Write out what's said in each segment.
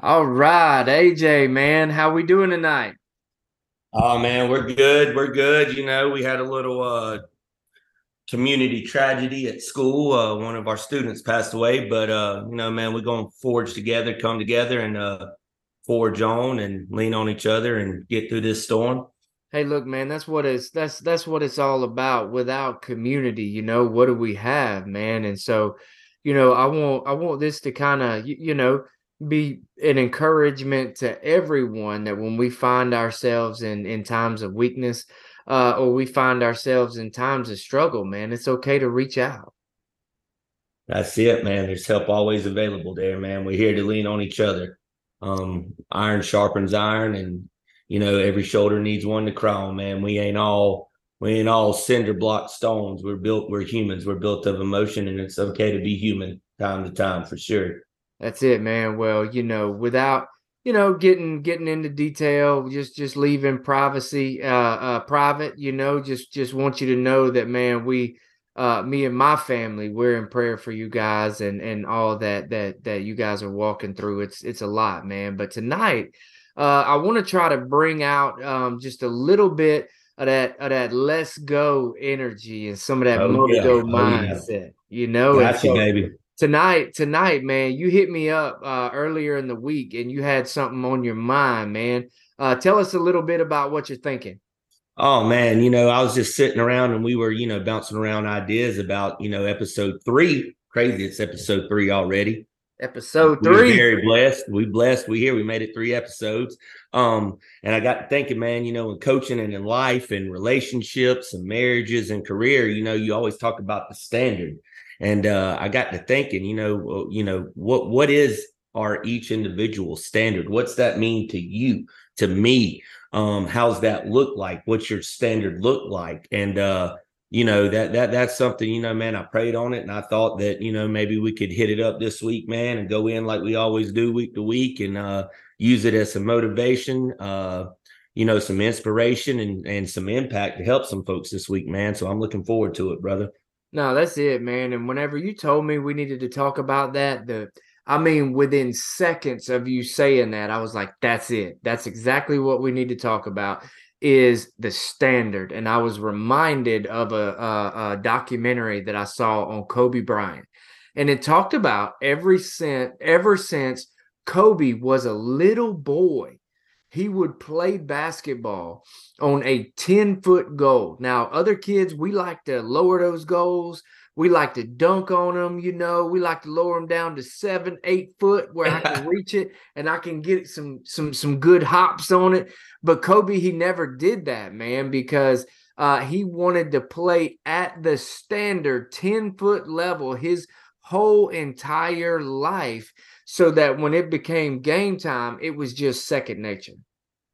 All right, AJ, man, how we doing tonight? Oh man, we're good. We're good. You know, we had a little uh community tragedy at school. Uh one of our students passed away, but uh, you know, man, we're gonna forge together, come together and uh forge on and lean on each other and get through this storm. Hey, look, man, that's what it's that's that's what it's all about. Without community, you know, what do we have, man? And so, you know, I want I want this to kind of you, you know be an encouragement to everyone that when we find ourselves in in times of weakness uh, or we find ourselves in times of struggle, man, it's okay to reach out. That's it, man. There's help always available there, man. We're here to lean on each other um, iron sharpens iron, and you know every shoulder needs one to cry on. Man, we ain't all we ain't all cinder block stones. We're built. We're humans. We're built of emotion, and it's okay to be human time to time for sure. That's it, man. Well, you know, without you know getting getting into detail, just just leaving privacy uh, uh private. You know, just just want you to know that, man. We uh, me and my family, we're in prayer for you guys and and all that that that you guys are walking through. It's it's a lot, man. But tonight, uh, I want to try to bring out um, just a little bit of that of that let's go energy and some of that oh, yeah. go oh, mindset. Yeah. You know, gotcha, so baby. Tonight, tonight, man, you hit me up uh, earlier in the week and you had something on your mind, man. Uh, tell us a little bit about what you're thinking. Oh man, you know, I was just sitting around and we were, you know, bouncing around ideas about, you know, episode three. Crazy, it's episode three already. Episode three. We very blessed. We blessed. We here. We made it three episodes. Um, and I got thinking, man, you know, in coaching and in life and relationships and marriages and career, you know, you always talk about the standard. And uh, I got to thinking, you know, you know, what what is our each individual standard? What's that mean to you, to me? um how's that look like what's your standard look like and uh you know that that that's something you know man i prayed on it and i thought that you know maybe we could hit it up this week man and go in like we always do week to week and uh use it as some motivation uh you know some inspiration and and some impact to help some folks this week man so i'm looking forward to it brother no that's it man and whenever you told me we needed to talk about that the I mean, within seconds of you saying that, I was like, that's it. That's exactly what we need to talk about is the standard. And I was reminded of a, a, a documentary that I saw on Kobe Bryant. And it talked about every since ever since Kobe was a little boy, he would play basketball on a 10 foot goal. Now, other kids, we like to lower those goals. We like to dunk on them, you know. We like to lower them down to seven, eight foot where I can reach it and I can get some some some good hops on it. But Kobe, he never did that, man, because uh, he wanted to play at the standard 10 foot level his whole entire life so that when it became game time, it was just second nature.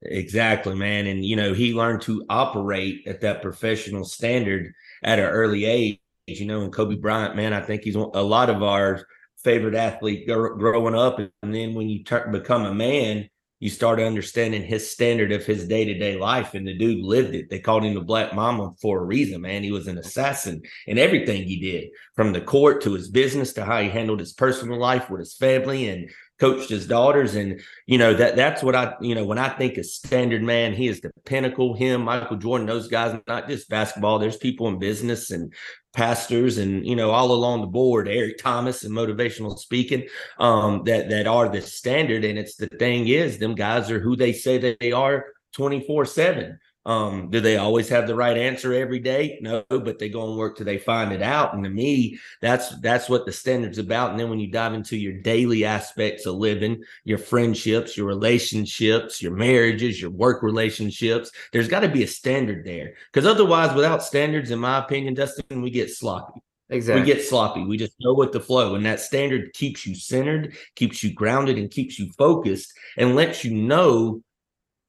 Exactly, man. And, you know, he learned to operate at that professional standard at an early age you know, and Kobe Bryant, man, I think he's a lot of our favorite athlete growing up. And then when you become a man, you start understanding his standard of his day to day life. And the dude lived it. They called him the Black Mamba for a reason, man. He was an assassin in everything he did, from the court to his business to how he handled his personal life with his family and coached his daughters, and you know that that's what I you know when I think of standard man, he is the pinnacle. Him, Michael Jordan, those guys, not just basketball. There's people in business and pastors and you know all along the board eric thomas and motivational speaking um that that are the standard and it's the thing is them guys are who they say that they are 24 7 um, do they always have the right answer every day? No, but they go and work till they find it out. And to me, that's that's what the standard's about. And then when you dive into your daily aspects of living, your friendships, your relationships, your marriages, your work relationships, there's got to be a standard there. Because otherwise, without standards, in my opinion, Dustin, we get sloppy. Exactly. We get sloppy. We just go with the flow. And that standard keeps you centered, keeps you grounded, and keeps you focused and lets you know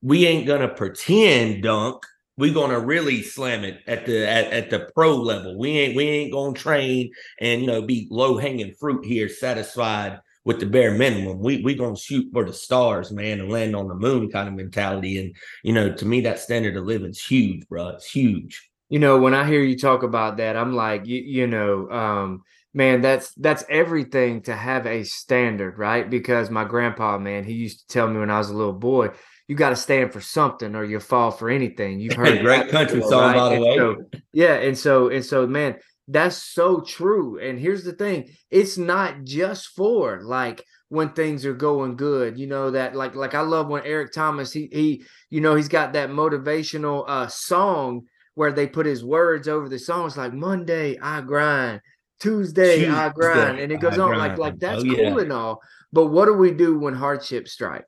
we ain't gonna pretend dunk. We're gonna really slam it at the at, at the pro level. We ain't we ain't gonna train and you know be low hanging fruit here, satisfied with the bare minimum. We we gonna shoot for the stars, man, and land on the moon kind of mentality. And you know, to me, that standard of living's huge, bro. It's huge. You know, when I hear you talk about that, I'm like, you, you know, um, man, that's that's everything to have a standard, right? Because my grandpa, man, he used to tell me when I was a little boy, you got to stand for something or you'll fall for anything. You've heard great country before, song, right? by the way. So, yeah, and so and so, man, that's so true. And here's the thing: it's not just for like when things are going good. You know that like like I love when Eric Thomas he he you know he's got that motivational uh song where they put his words over the song. It's like Monday I grind. Tuesday, Tuesday I grind, and it goes I on grind. like like that's oh, cool yeah. and all. But what do we do when hardships strike?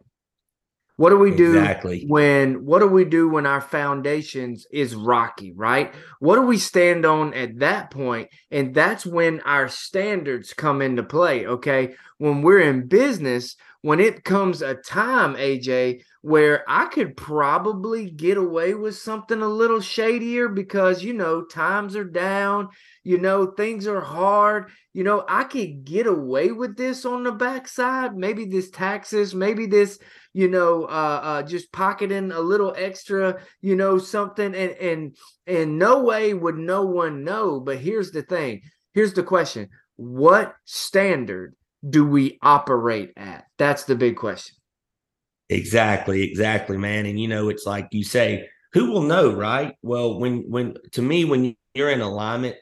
What do we do exactly. when what do we do when our foundations is rocky, right? What do we stand on at that point? And that's when our standards come into play, okay? When we're in business, when it comes a time, AJ, where I could probably get away with something a little shadier because you know times are down, you know things are hard, you know I could get away with this on the backside, maybe this taxes, maybe this you know, uh, uh, just pocketing a little extra, you know, something. And and in no way would no one know. But here's the thing. Here's the question: What standard do we operate at? That's the big question. Exactly, exactly, man. And you know, it's like you say, who will know, right? Well, when when to me, when you're in alignment,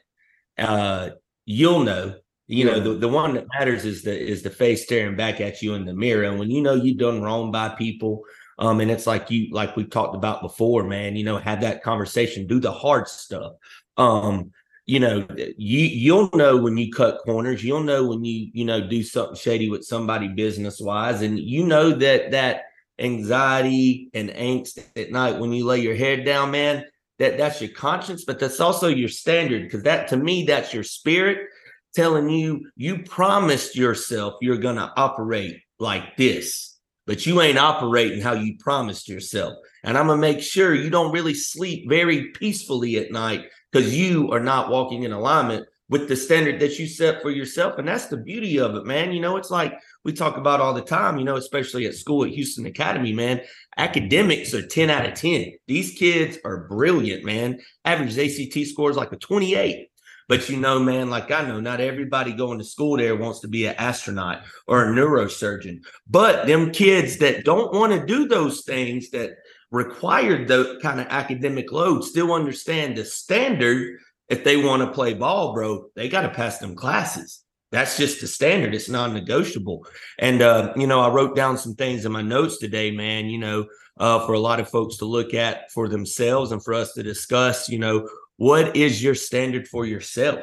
uh, you'll know you know, the, the one that matters is the is the face staring back at you in the mirror. And when you know you've done wrong by people, um, and it's like you like we've talked about before, man, you know, have that conversation, do the hard stuff. Um, you know, you you'll know when you cut corners, you'll know when you, you know, do something shady with somebody business wise, and you know that that anxiety and angst at night when you lay your head down, man, that that's your conscience, but that's also your standard because that to me, that's your spirit telling you you promised yourself you're going to operate like this, but you ain't operating how you promised yourself. And I'm going to make sure you don't really sleep very peacefully at night because you are not walking in alignment with the standard that you set for yourself. And that's the beauty of it, man. You know, it's like we talk about all the time, you know, especially at school at Houston Academy, man. Academics are 10 out of 10. These kids are brilliant, man. Average ACT scores like a 28. But you know, man, like I know, not everybody going to school there wants to be an astronaut or a neurosurgeon. But them kids that don't want to do those things that require the kind of academic load still understand the standard. If they want to play ball, bro, they got to pass them classes. That's just the standard. It's non-negotiable. And uh, you know, I wrote down some things in my notes today, man. You know, uh, for a lot of folks to look at for themselves and for us to discuss. You know, what is your standard for yourself?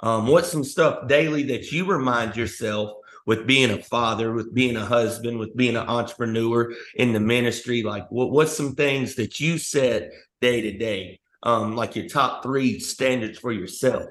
Um, what's some stuff daily that you remind yourself with being a father, with being a husband, with being an entrepreneur in the ministry? Like, what, what's some things that you set day to day, um, like your top three standards for yourself?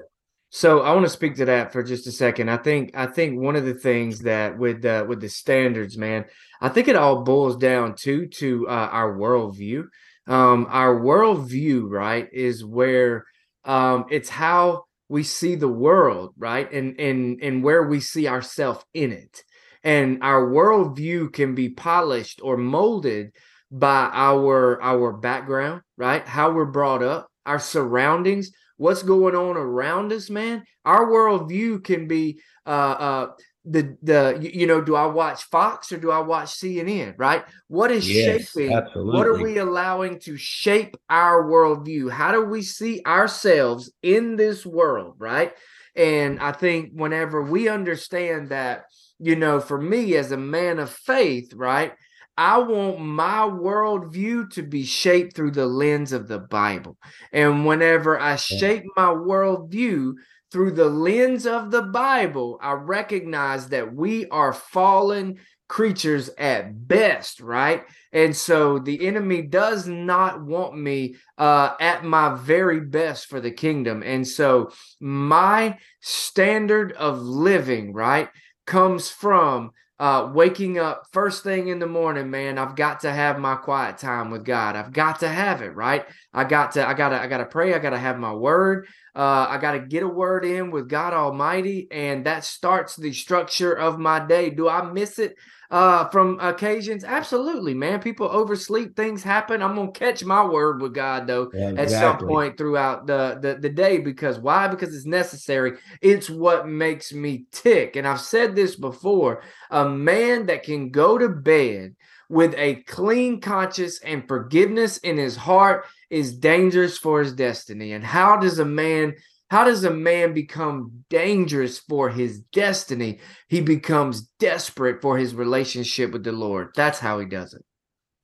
So I want to speak to that for just a second. I think I think one of the things that with uh, with the standards, man, I think it all boils down to to uh, our worldview um, our worldview, right, is where um, it's how we see the world, right, and and and where we see ourselves in it. And our worldview can be polished or molded by our our background, right? How we're brought up, our surroundings, what's going on around us, man. Our worldview can be uh, uh, the the you know do i watch fox or do i watch cnn right what is yes, shaping absolutely. what are we allowing to shape our worldview how do we see ourselves in this world right and i think whenever we understand that you know for me as a man of faith right I want my worldview to be shaped through the lens of the Bible. And whenever I shape my worldview through the lens of the Bible, I recognize that we are fallen creatures at best, right? And so the enemy does not want me uh, at my very best for the kingdom. And so my standard of living, right, comes from uh, waking up first thing in the morning, man, I've got to have my quiet time with God. I've got to have it, right? I got to, I gotta, I gotta pray. I gotta have my word. Uh, I got to get a word in with God Almighty, and that starts the structure of my day. Do I miss it uh, from occasions? Absolutely, man. People oversleep, things happen. I'm gonna catch my word with God though yeah, exactly. at some point throughout the, the the day because why? Because it's necessary. It's what makes me tick. And I've said this before: a man that can go to bed with a clean conscience and forgiveness in his heart is dangerous for his destiny. And how does a man how does a man become dangerous for his destiny? He becomes desperate for his relationship with the Lord. That's how he does it.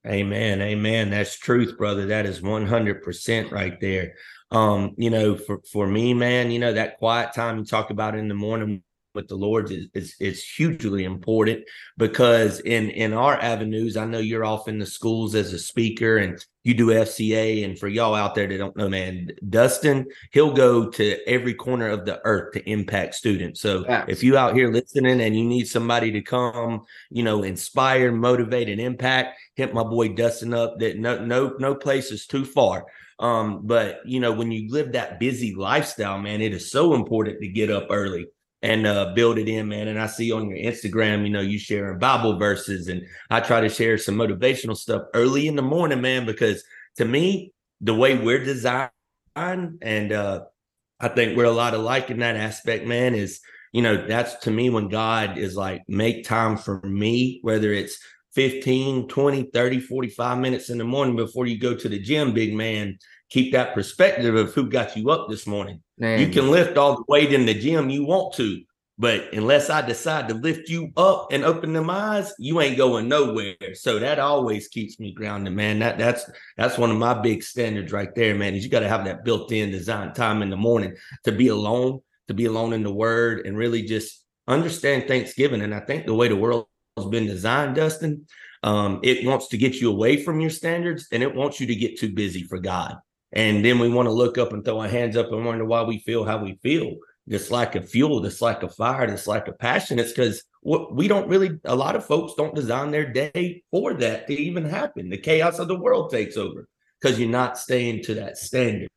Amen. Amen. That's truth, brother. That is 100% right there. Um, you know, for for me, man, you know, that quiet time you talk about in the morning with the Lord is, is, is hugely important because in in our avenues, I know you're off in the schools as a speaker and you do FCA. And for y'all out there that don't know, man, Dustin, he'll go to every corner of the earth to impact students. So if you out here listening and you need somebody to come, you know, inspire, motivate, and impact, hit my boy Dustin up. That no no no place is too far. Um, but you know, when you live that busy lifestyle, man, it is so important to get up early and uh, build it in, man. And I see on your Instagram, you know, you sharing Bible verses, and I try to share some motivational stuff early in the morning, man, because to me, the way we're designed, and uh, I think we're a lot alike in that aspect, man, is you know, that's to me when God is like, make time for me, whether it's 15, 20, 30, 45 minutes in the morning before you go to the gym, big man keep that perspective of who got you up this morning. Man. You can lift all the weight in the gym you want to, but unless I decide to lift you up and open them eyes, you ain't going nowhere. So that always keeps me grounded, man. That that's that's one of my big standards right there, man. Is you got to have that built-in design time in the morning to be alone, to be alone in the Word, and really just understand Thanksgiving. And I think the way the world has been designed, Dustin, um, it wants to get you away from your standards, and it wants you to get too busy for God. And then we want to look up and throw our hands up and wonder why we feel how we feel. This lack of fuel, this lack of fire, this lack of passion. It's because we don't really, a lot of folks don't design their day for that to even happen. The chaos of the world takes over because you're not staying to that standard.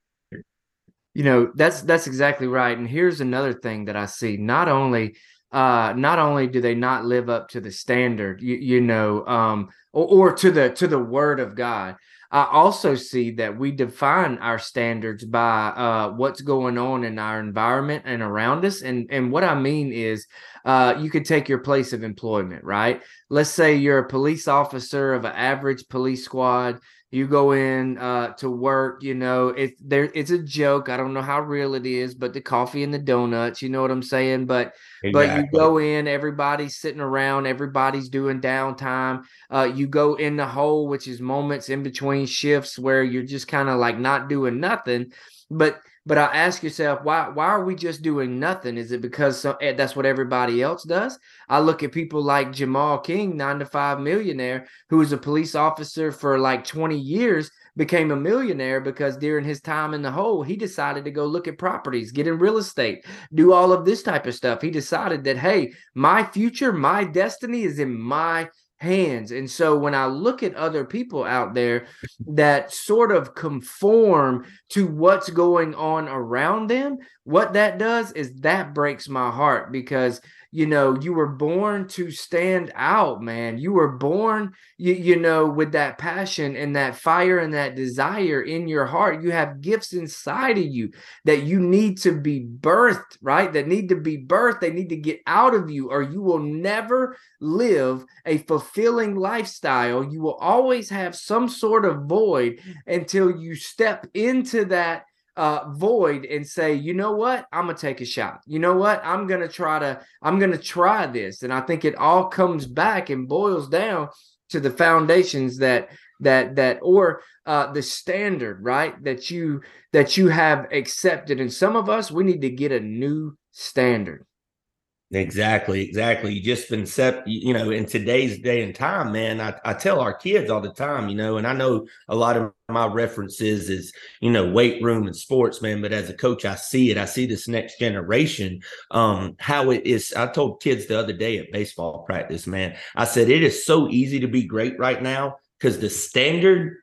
You know, that's that's exactly right. And here's another thing that I see. Not only uh not only do they not live up to the standard you, you know um or, or to the to the word of god I also see that we define our standards by uh, what's going on in our environment and around us. And and what I mean is, uh, you could take your place of employment, right? Let's say you're a police officer of an average police squad you go in uh, to work you know it there it's a joke. I don't know how real it is but the coffee and the donuts you know what i'm saying? But exactly. but you go in everybody's sitting around everybody's doing downtime uh, you go in the hole which is moments in between shifts where you're just kind of like not doing nothing. But but I ask yourself, why why are we just doing nothing? Is it because so, eh, that's what everybody else does? I look at people like Jamal King, nine to five millionaire, who was a police officer for like 20 years, became a millionaire because during his time in the hole, he decided to go look at properties, get in real estate, do all of this type of stuff. He decided that, hey, my future, my destiny is in my hands. And so when I look at other people out there that sort of conform to what's going on around them, what that does is that breaks my heart because you know you were born to stand out man. You were born you, you know with that passion and that fire and that desire in your heart. You have gifts inside of you that you need to be birthed right? That need to be birthed. They need to get out of you or you will never live a fulfilling lifestyle. You will always have some sort of void until you step into that uh, void and say, you know what, I'm gonna take a shot. You know what, I'm gonna try to, I'm gonna try this. And I think it all comes back and boils down to the foundations that that that or uh, the standard, right? That you that you have accepted. And some of us, we need to get a new standard. Exactly, exactly. You just been set, you know, in today's day and time, man. I, I tell our kids all the time, you know, and I know a lot of my references is, you know, weight room and sports, man. But as a coach, I see it. I see this next generation, um, how it is. I told kids the other day at baseball practice, man, I said, it is so easy to be great right now because the standard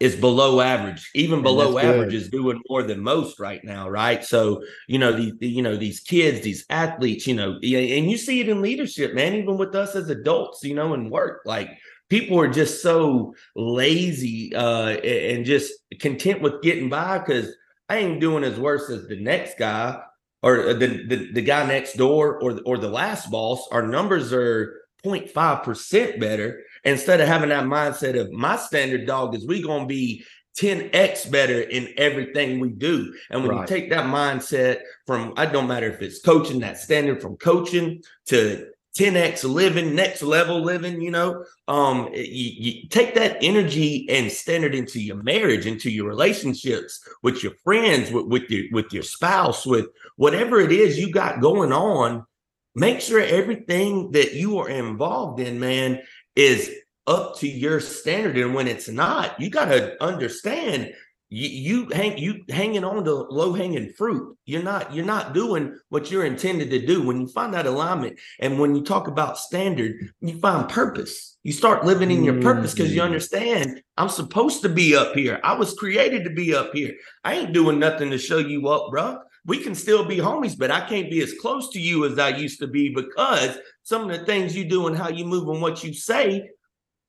is below average. Even below average good. is doing more than most right now, right? So you know the, the, you know these kids, these athletes, you know, and you see it in leadership, man. Even with us as adults, you know, in work, like people are just so lazy uh, and just content with getting by because I ain't doing as worse as the next guy or the, the the guy next door or or the last boss. Our numbers are 0.5 percent better instead of having that mindset of my standard dog is we gonna be 10x better in everything we do. And when right. you take that mindset from, I don't matter if it's coaching, that standard from coaching to 10x living, next level living, you know, um, you, you take that energy and standard into your marriage, into your relationships with your friends, with, with your with your spouse, with whatever it is you got going on. Make sure everything that you are involved in, man, is up to your standard. And when it's not, you got to understand you, you hang you hanging on to low hanging fruit. You're not you're not doing what you're intended to do. When you find that alignment, and when you talk about standard, you find purpose. You start living in your purpose because you mm-hmm. understand I'm supposed to be up here. I was created to be up here. I ain't doing nothing to show you up, bro. We can still be homies, but I can't be as close to you as I used to be because some of the things you do and how you move and what you say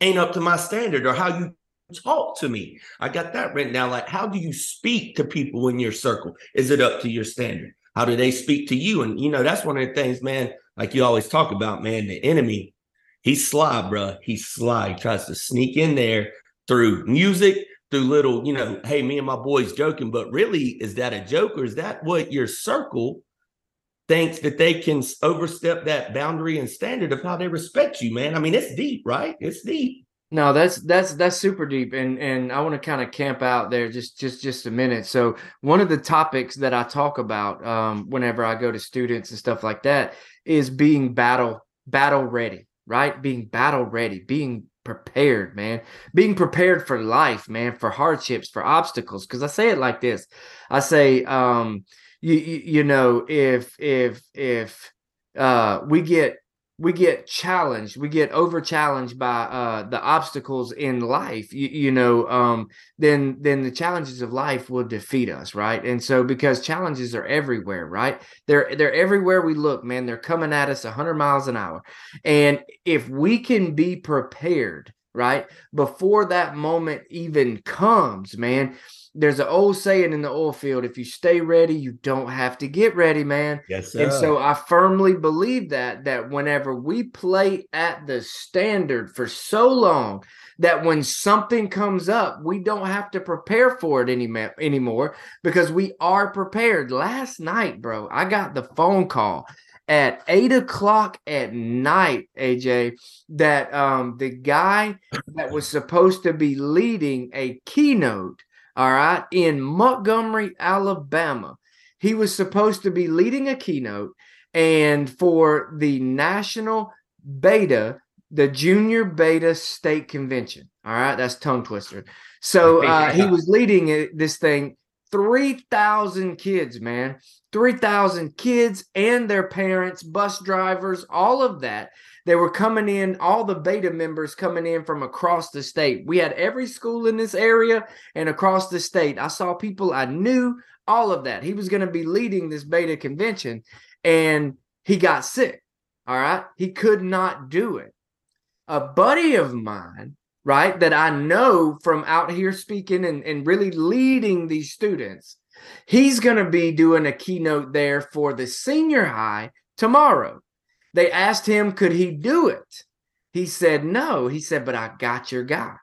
ain't up to my standard or how you talk to me. I got that written down. Like, how do you speak to people in your circle? Is it up to your standard? How do they speak to you? And you know, that's one of the things, man, like you always talk about, man, the enemy, he's sly, bro. He's sly. He tries to sneak in there through music, through little, you know, hey, me and my boys joking, but really, is that a joke or is that what your circle thinks that they can overstep that boundary and standard of how they respect you, man. I mean, it's deep, right? It's deep. No, that's that's that's super deep, and and I want to kind of camp out there just just just a minute. So one of the topics that I talk about um, whenever I go to students and stuff like that is being battle battle ready, right? Being battle ready, being prepared, man. Being prepared for life, man, for hardships, for obstacles. Because I say it like this, I say, um, you, you, you know if if if uh we get we get challenged we get over challenged by uh the obstacles in life you, you know um then then the challenges of life will defeat us right? And so because challenges are everywhere right? They're they're everywhere we look man. They're coming at us 100 miles an hour. And if we can be prepared right before that moment even comes man there's an old saying in the oil field if you stay ready you don't have to get ready man yes sir. and so i firmly believe that that whenever we play at the standard for so long that when something comes up we don't have to prepare for it any, anymore because we are prepared last night bro i got the phone call at eight o'clock at night, AJ, that um the guy that was supposed to be leading a keynote all right, in Montgomery, Alabama. He was supposed to be leading a keynote and for the national beta, the junior beta state convention. All right, that's tongue twister. So uh, he was leading it, this thing, 3,000 kids, man. 3,000 kids and their parents, bus drivers, all of that. They were coming in, all the beta members coming in from across the state. We had every school in this area and across the state. I saw people I knew, all of that. He was going to be leading this beta convention and he got sick. All right. He could not do it. A buddy of mine, right, that I know from out here speaking and, and really leading these students, he's going to be doing a keynote there for the senior high tomorrow. They asked him, could he do it? He said, no. He said, but I got your guy.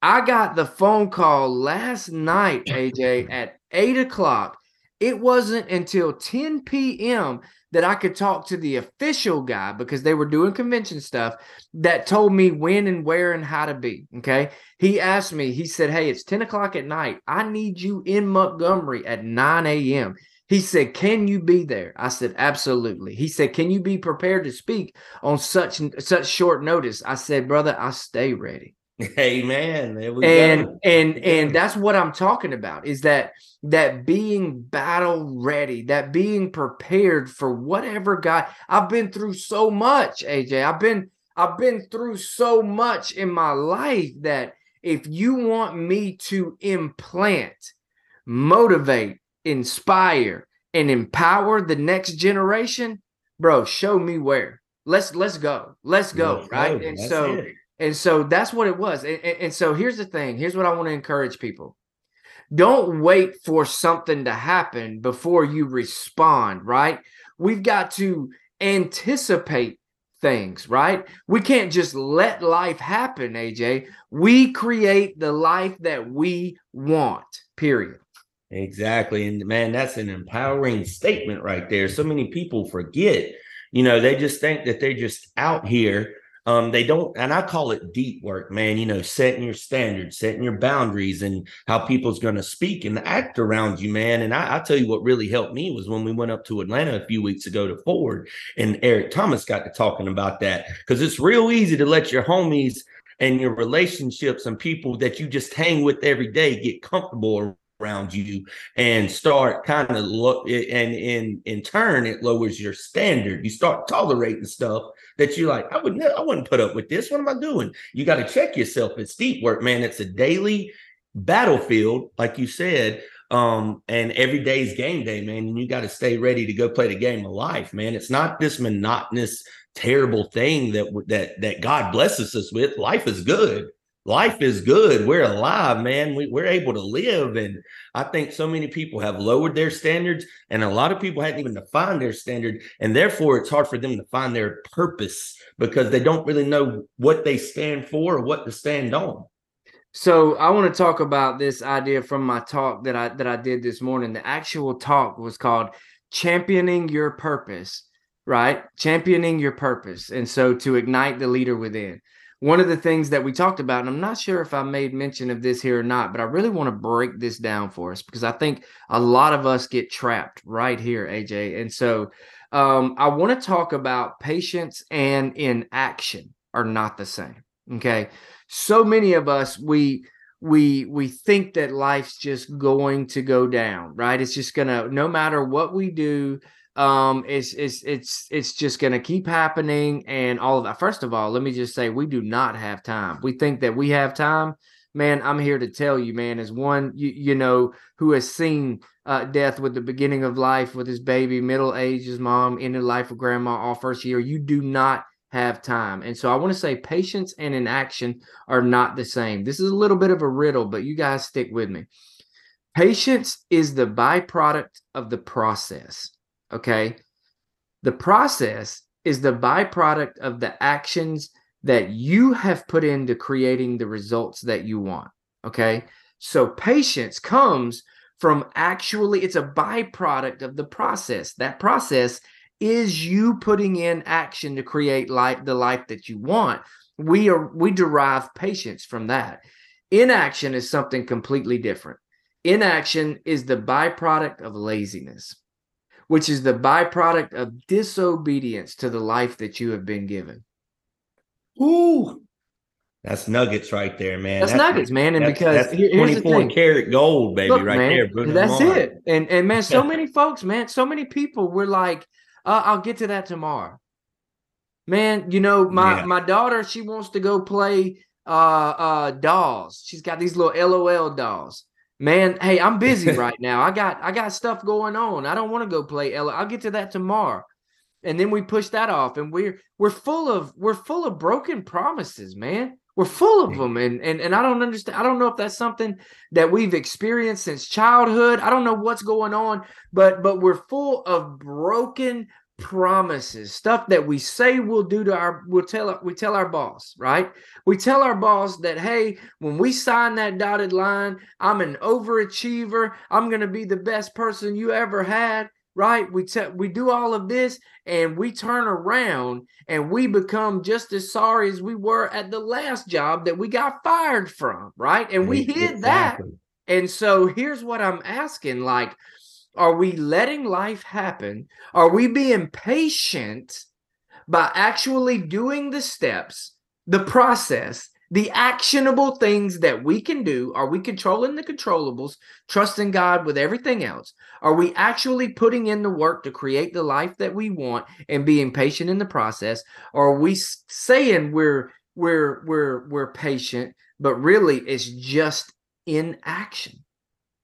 I got the phone call last night, AJ, at eight o'clock. It wasn't until 10 p.m that I could talk to the official guy because they were doing convention stuff that told me when and where and how to be. Okay. He asked me, he said, Hey, it's 10 o'clock at night. I need you in Montgomery at 9 a.m. He said, Can you be there? I said, Absolutely. He said, Can you be prepared to speak on such such short notice? I said, Brother, I stay ready. Amen. and go. and and that's what I'm talking about is that that being battle ready, that being prepared for whatever God. I've been through so much, AJ. I've been I've been through so much in my life that if you want me to implant, motivate, inspire, and empower the next generation, bro, show me where. Let's let's go. Let's go. Let's right. Go. And That's so it. And so that's what it was. And, and, and, so here's the thing. Here's what I want to encourage people. Don't wait for something to happen before you respond, right? We've got to anticipate things, right? We can't just let life happen, AJ. We create the life that we want, period. Exactly. And man, that's an empowering statement right there. So many people forget, you know, they just think that they're just out here um, they don't, and I call it deep work, man. You know, setting your standards, setting your boundaries, and how people's going to speak and act around you, man. And I, I tell you what really helped me was when we went up to Atlanta a few weeks ago to Ford, and Eric Thomas got to talking about that because it's real easy to let your homies and your relationships and people that you just hang with every day get comfortable around you and start kind of look and in in turn it lowers your standard. You start tolerating stuff that you're like i wouldn't i wouldn't put up with this. What am i doing? You got to check yourself. It's deep work man. It's a daily battlefield like you said um and every day's game day man and you got to stay ready to go play the game of life man. It's not this monotonous terrible thing that that that god blesses us with. Life is good life is good. We're alive, man. We, we're able to live. And I think so many people have lowered their standards, and a lot of people hadn't even defined their standard. And therefore, it's hard for them to find their purpose because they don't really know what they stand for or what to stand on. So I want to talk about this idea from my talk that I that I did this morning. The actual talk was called championing your purpose, right? Championing your purpose. And so to ignite the leader within one of the things that we talked about, and I'm not sure if I made mention of this here or not, but I really want to break this down for us because I think a lot of us get trapped right here, AJ. And so um, I want to talk about patience and inaction are not the same. Okay. So many of us, we, we we think that life's just going to go down right it's just gonna no matter what we do um it's it's it's it's just going to keep happening and all of that. First of all let me just say we do not have time. We think that we have time. Man i'm here to tell you man as one you, you know who has seen uh, death with the beginning of life with his baby middle age his mom into life of grandma all first year you do not have time. And so i want to say patience and inaction are not the same. This is a little bit of a riddle but you guys stick with me. Patience is the byproduct of the process Okay. The process is the byproduct of the actions that you have put into creating the results that you want. Okay. So patience comes from actually, it's a byproduct of the process. That process is you putting in action to create life, the life that you want. We are, we derive patience from that. Inaction is something completely different. Inaction is the byproduct of laziness which is the byproduct of disobedience to the life that you have been given. Ooh, that's nuggets right there, man. That's, that's nuggets, man. And that's, because that's here, 24 karat gold, baby, Look, right man, there. that's it. And and man, so many folks, man, so many people were like, uh, I'll get to that tomorrow. Man, you know, my yeah. my daughter, she wants to go play uh uh dolls. She's got these little LOL dolls man hey i'm busy right now. I got i got stuff going on. I don't want to go play ella i'll get to that tomorrow. And then we push that off and we're we're full of we're full of broken promises man. We're full of them and and and i don't understand i don't know if that's something that we've experienced since childhood. I don't know what's going on but but we're full of broken promises stuff that we say we'll do to our we'll tell we tell our boss right we tell our boss that hey when we sign that dotted line i'm an overachiever i'm going to be the best person you ever had right? We te- we do all of this and we turn around and we become just as sorry as we were at the last job that we got fired from, right? And we hid exactly. that. And so here's what I'm asking like are we letting life happen? Are we being patient by actually doing the steps, the process the actionable things that we can do? Are we controlling the controllables trusting god with everything else? Are we actually putting in the work to create the life that we want and being patient in the process? Or are we saying we're we're we're we're patient but really it's just inaction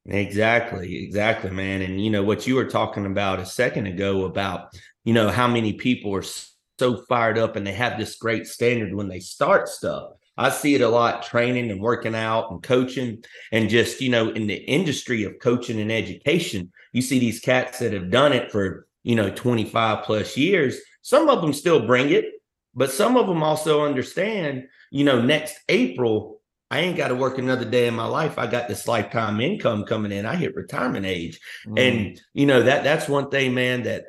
exactly exactly man and you know what you were talking about a second ago about you know how many people are so fired up and they have this great standard when they start stuff I see it a lot training and working out and coaching and just, you know, in the industry of coaching and education, you see these cats that have done it for, you know, 25 plus years. Some of them still bring it, but some of them also understand, you know, next April, I ain't got to work another day in my life. I got this lifetime income coming in. I hit retirement age. Mm. And, you know, that that's one thing, man, that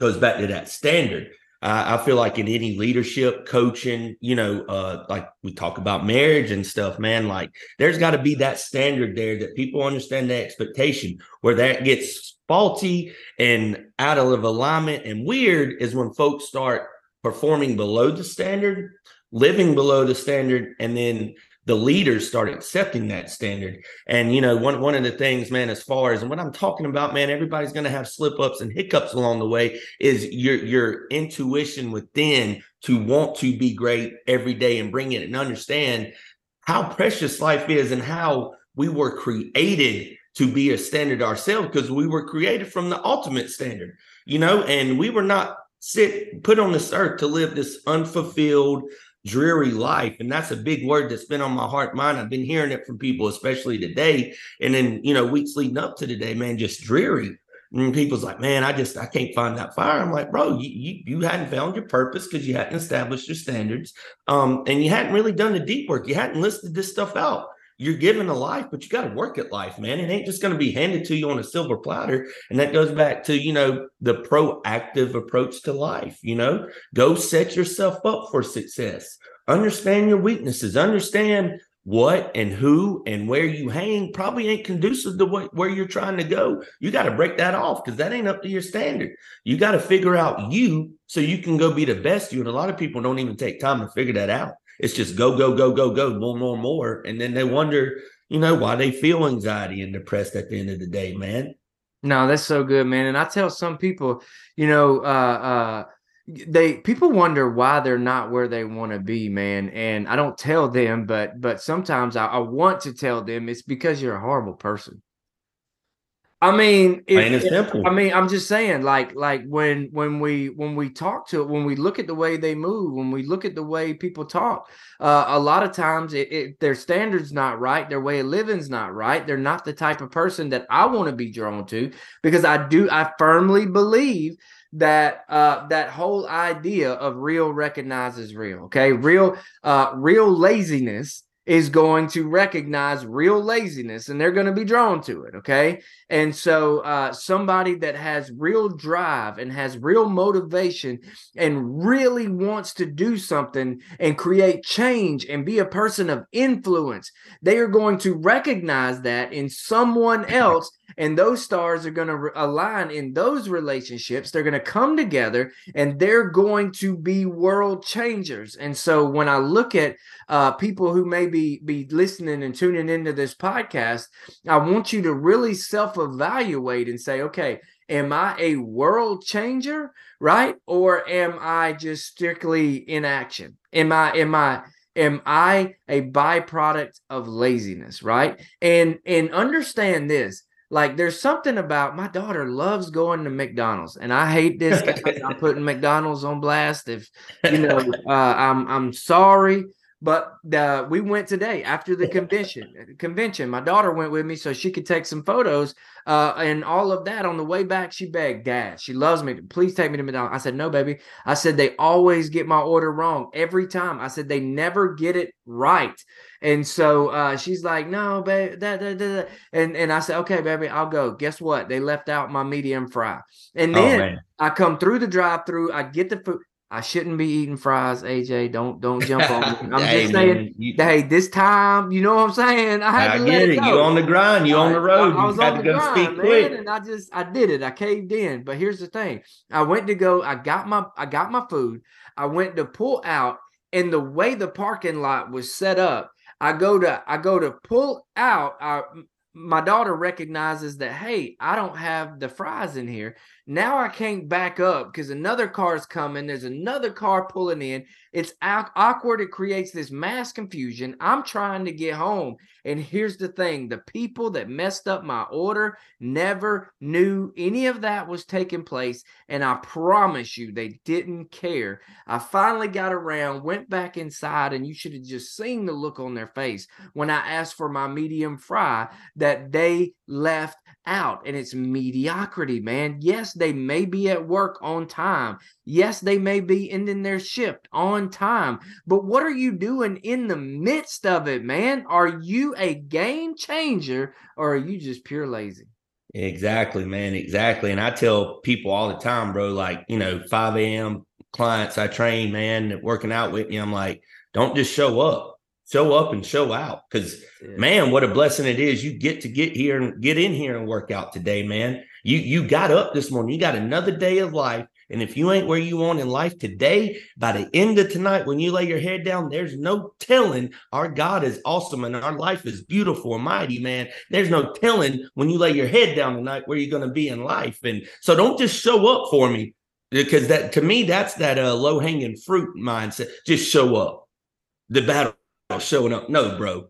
goes back to that standard. I feel like in any leadership, coaching, you know, uh, like we talk about marriage and stuff, man, like there's got to be that standard there that people understand the expectation. Where that gets faulty and out of alignment and weird is when folks start performing below the standard, living below the standard, and then the leaders start accepting that standard. And you know, one one of the things, man, as far as and what I'm talking about, man, everybody's going to have slip ups and hiccups along the way. Is your your intuition within to want to be great every day and bring it and understand how precious life is and how we were created to be a standard ourselves because we were created from the ultimate standard, you know, and we were not sit put on this earth to live this unfulfilled dreary life. And that's a big word that's been on my heart, mind. I've been hearing it from people, especially today. And then, you know, weeks leading up to today, man, just dreary. And people's like, man, I just I can't find that fire. I'm like, bro, you you, you hadn't found your purpose because you hadn't established your standards, um, and you hadn't really done the deep work. You hadn't listed this stuff out you're given a life, but you got to work at life, man. It ain't just going to be handed to you on a silver platter. And that goes back to, you know, the proactive approach to life. You know, go set yourself up for success. Understand your weaknesses. Understand what and who and where you hang probably ain't conducive to what, where you're trying to go. You got to break that off because that ain't up to your standard. You got to figure out you so you can go be the best you. And a lot of people don't even take time to figure that out. It's just go, go, go, go, go, more, more, more. And then they wonder, you know, why they feel anxiety and depressed at the end of the day, man. No, that's so good, man. And I tell some people, you know, uh, uh, they people wonder why they're not where they want to be man and i don't tell them but but sometimes I, I, want to tell them it's because you're a horrible person I mean, if, if, I mean, I'm just saying, like, like when when we when we talk to it, when we look at the way they move, when we look at the way people talk, uh, a lot of times it, it, their standards not right, their way of living's not right. They're not the type of person that I want to be drawn to because I do. I firmly believe that uh that whole idea of real recognizes real okay real uh real laziness is going to recognize real laziness and they're going to be drawn to it. Okay. And so, uh, somebody that has real drive and has real motivation and really wants to do something and create change and be a person of influence, they are going to recognize that in someone else and those stars are going to re- align in those relationships. They're going to come together and they're going to be world changers. And so when i look at uh, people who may be, be listening and tuning into this podcast i want you to really self-evaluate and say okay am i a world changer right? Or am i just strictly inaction? Am i am i am i a byproduct of laziness right? And and understand this like there's something about my daughter loves going to McDonald's, and I hate this. I'm putting McDonald's on blast. If you know, uh, I'm I'm sorry, but uh, we went today after the convention. Convention. My daughter went with me so she could take some photos uh, and all of that. On the way back, she begged, "Dad, she loves me. Please take me to McDonald's." I said, "No, baby." I said they always get my order wrong every time. I said they never get it right. And so uh, she's like, "No, baby." That, that, that, And and I said, "Okay, baby, I'll go." Guess what? They left out my medium fry. And oh, then oh, I come through the drive-through. I get the food. I shouldn't be eating fries, AJ. Don't don't jump on me. I'm hey, just saying, man, you, hey, this time, you know what I'm saying? I had I to get it. it you on the grind, you on the road. I, I was you on the grind, man, quick. and I just I did it. I caved in. But here's the thing: I went to go. I got my I got my food. I went to pull out, and the way the parking lot was set up, I go to I go to pull out. I, my daughter recognizes that hey, I don't have the fries in here, now I can't back up because another car is coming. There's another car pulling in. It's awkward. It creates this mass confusion. I'm trying to get home. And here's the thing the people that messed up my order never knew any of that was taking place. And I promise you, they didn't care. I finally got around, went back inside, and you should have just seen the look on their face when I asked for my medium fry that they left out. And it's mediocrity, man. Yes, they may be at work on time. Yes, they may be ending their shift on time. But what are you doing in the midst of it, man? Are you a game changer or are you just pure lazy? Exactly, man. Exactly. And I tell people all the time, bro, like, you know, 5 a.m. clients I train, man, working out with me, I'm like, don't just show up show up and show out. Because yeah. man what a blessing it is. You get to get here and get in here and work out today man. You you got up this morning. You got another day of life. And if you ain't where you want in life today by the end of tonight when you lay your head down there's no telling. Our god is awesome and our life is beautiful and mighty man. There's no telling when you lay your head down tonight where you're going to be in life. And so don't just show up for me because that to me that's that uh, low hanging fruit mindset. Just show up. The battle showing up. No, bro.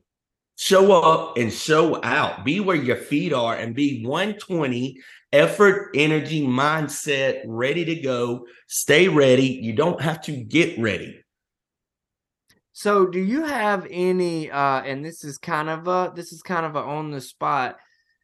Show up and show out. Be where your feet are and be 120 effort, energy, mindset, ready to go. Stay ready. You don't have to get ready. So, do you have any uh and this is kind of a this is kind of a on the spot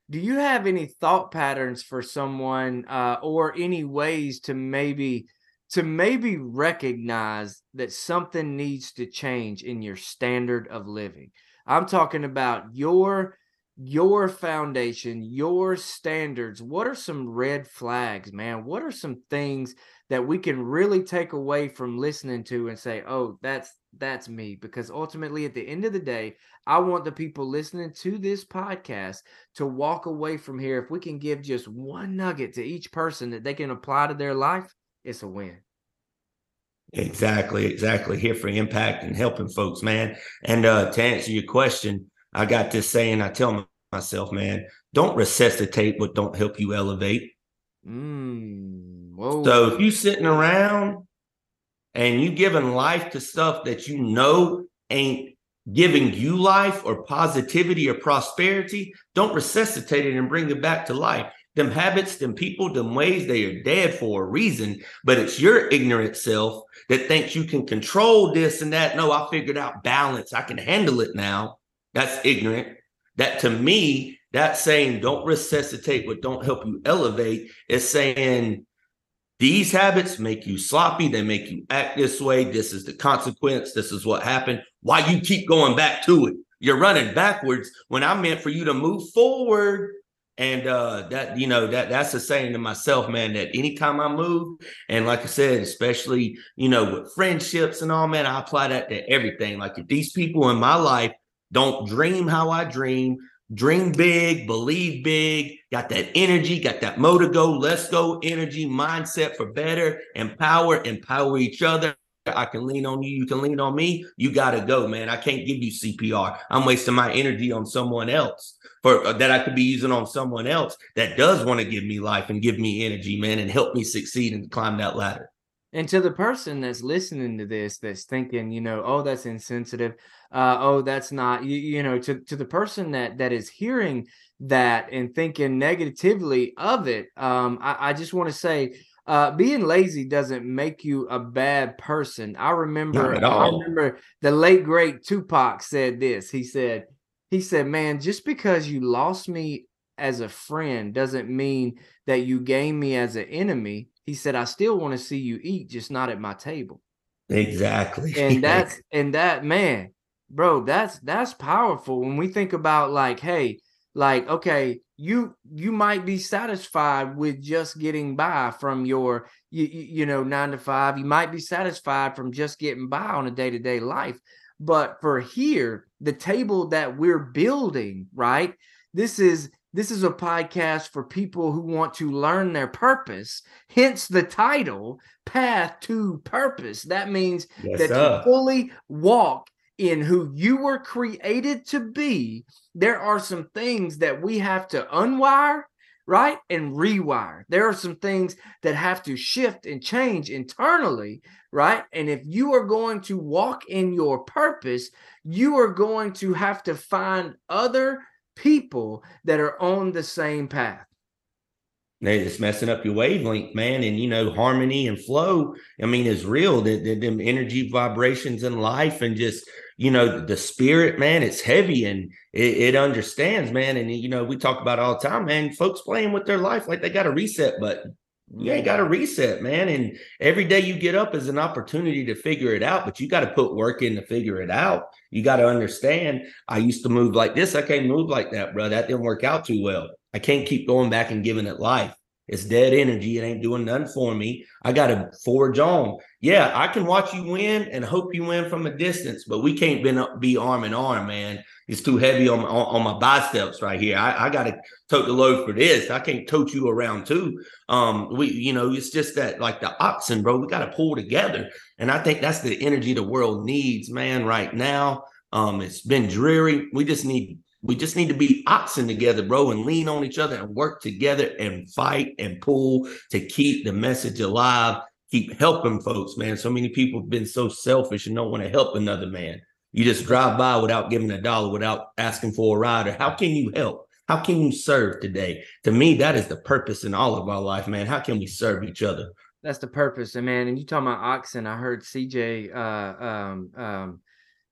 do you have any thought patterns for someone uh, or any ways to maybe to maybe recognize that something needs to change in your standard of living. I'm talking about your your foundation, your standards. What are some red flags, man? What are some things that we can really take away from listening to and say, "Oh, that's that's me." Because ultimately at the end of the day, I want the people listening to this podcast to walk away from here if we can give just one nugget to each person that they can apply to their life it's a win. Exactly, exactly. Here for impact and helping folks, man. And uh, to answer your question, I got this saying I tell myself, man, don't resuscitate what don't help you elevate. Mm, so if you sitting around and you giving life to stuff that you know ain't giving you life or positivity or prosperity, don't resuscitate it and bring it back to life them habits, them people, them ways, they are dead for a reason. But it's your ignorant self that thinks you can control this and that. No, I figured out balance. I can handle it now. That's ignorant. That to me, that saying don't resuscitate what don't help you elevate is saying these habits make you sloppy. They make you act this way. This is the consequence. This is what happened. Why you keep going back to it? You're running backwards when I meant for you to move forward. And uh, that you know that that's a saying to myself, man. That anytime I move, and like I said, especially you know with friendships and all, man, I apply that to everything. Like if these people in my life don't dream how I dream, dream big, believe big, got that energy, got that motor go, let's go energy, mindset for better, empower, empower each other. I can lean on you, you can lean on me. You got to go, man. I can't give you CPR. I'm wasting my energy on someone else for uh, that I could be using on someone else that does want to give me life and give me energy, man, and help me succeed and climb that ladder. And to the person that's listening to this, that's thinking, you know, oh, that's insensitive. Uh, oh, that's not, you, you know, to, to the person that that is hearing that and thinking negatively of it, um, I, I just want to say, uh, being lazy doesn't make you a bad person. I remember, I remember the late great Tupac said this. He said, he said, "Man, just because you lost me as a friend doesn't mean that you gain me as an enemy." He said, "I still want to see you eat, just not at my table." Exactly. And that's and that man, bro, that's that's powerful when we think about like, hey, like okay, you you might be satisfied with just getting by from your you, you know 9 to 5. You might be satisfied from just getting by on a day-to-day life. But for here, the table that we're building, right? This is this is a podcast for people who want to learn their purpose. Hence the title, Path to Purpose. That means yes, that sir. to fully walk in who you were created to be, there are some things that we have to unwire right? And rewire. There are some things that have to shift and change internally, right? And if you are going to walk in your purpose, you are going to have to find other people that are on the same path. They're just messing up your wavelength, man. And you know, harmony and flow, I mean, is real. The, the, them energy vibrations in life and just you know the spirit man it's heavy and it, it, understands man. And you know we talk about all the time man folks playing with their life like they got a reset button. You ain't got a reset man. And every day you get up is an opportunity to figure it out but you got to put work in to figure it out. You got to understand i used to move like this. I can't move like that bro that didn't work out too well. I can't keep going back and giving it life it's dead energy. It ain't doing nothing for me. I got to forge on. Yeah, I can watch you win and hope you win from a distance, but we can't be, arm in arm, man. It's too heavy on, on, on my biceps right here. I, I got to tote the load for this. I can't tote you around too. Um, we, you know, it's just that like the oxen, bro. We got to pull together, and I think that's the energy the world needs, man. Right now, um, it's been dreary. We just need we just need to be oxen together, bro, and lean on each other and work together and fight and pull to keep the message alive, keep helping folks, man. So many people have been so selfish and don't want to help another man. You just drive by without giving a dollar, without asking for a ride. Or how can you help? How can you serve today? To me, that is the purpose in all of our life, man. How can we serve each other? That's the purpose, and man. And you talking about oxen? I heard CJ uh, um, um,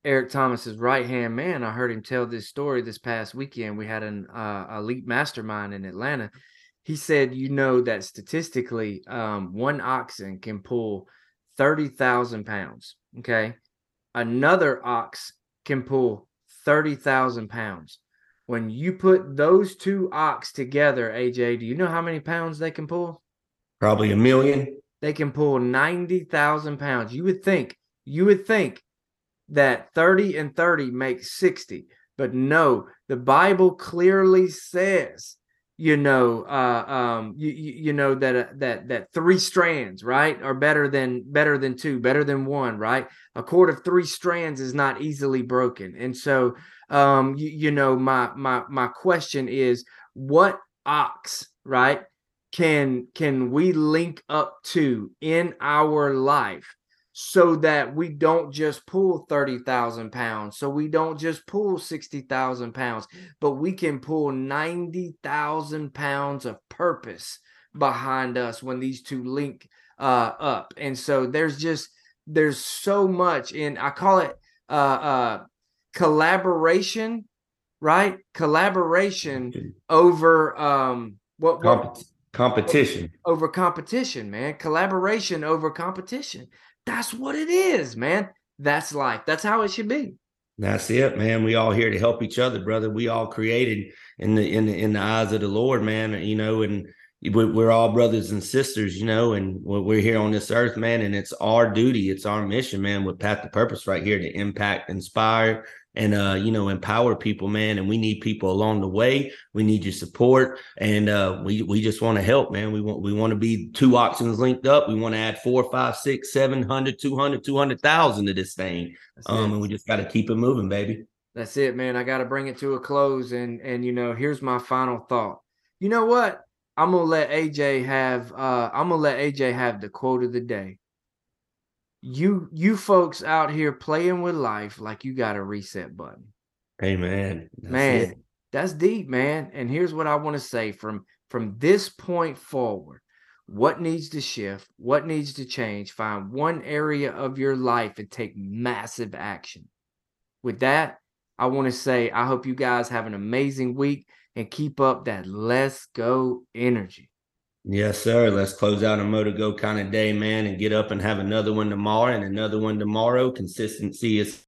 Eric Thomas's right hand man. I heard him tell this story this past weekend. We had an uh, elite mastermind in Atlanta. He said, you know, that statistically, um, one oxen can pull 30,000 pounds. Okay. Another ox can pull 30,000 pounds. When you put those two ox together, AJ, do you know how many pounds they can pull? Probably a million. They can pull 90,000 pounds. You would think, you would think that 30 and 30 makes 60. But no, the Bible clearly says, you know, uh, um, you, you know that uh, that that three strands, right, are better than better than two, better than one, right? A cord of three strands is not easily broken, and so, um, you, you know, my my my question is, what ox, right, can can we link up to in our life so that we don't just pull 30,000 pounds, so we don't just pull 60,000 pounds, but we can pull 90,000 pounds of purpose behind us when these two link uh, up. And so there's just, there's so much in, I call it uh, uh, collaboration, right? Collaboration over um, what, what competition over competition, man. Collaboration over competition. That's what it is, man. That's life. That's how it should be. That's it, man. We all here to help each other, brother. We all created in the in the in the eyes of the Lord, man. You know, and we're all brothers and sisters, you know, and we're here on this earth, man. And it's our duty, it's our mission, man. With Path to Purpose, right here to impact, inspire, and uh, you know, empower people, man. And we need people along the way. We need your support, and uh, we we just want to help, man. We want we want to be two options linked up. We want to add four, five, six, seven hundred, two hundred, two hundred thousand to this thing. That's um, it. and we just got to keep it moving, baby. That's it, man. I got to bring it to a close, and and you know, here's my final thought. You know what? I'm gonna let AJ have. uh I'm gonna let AJ have the quote of the day. You you folks out here playing with life like you got a reset button. Amen. That's man, it. that's deep, man. And here's what I want to say from from this point forward. What needs to shift? What needs to change? Find one area of your life and take massive action. With that, I want to say I hope you guys have an amazing week and keep up that let's go energy. Yes, sir. Let's close out a motor go kind of day, man, and get up and have another one tomorrow and another one tomorrow. Consistency is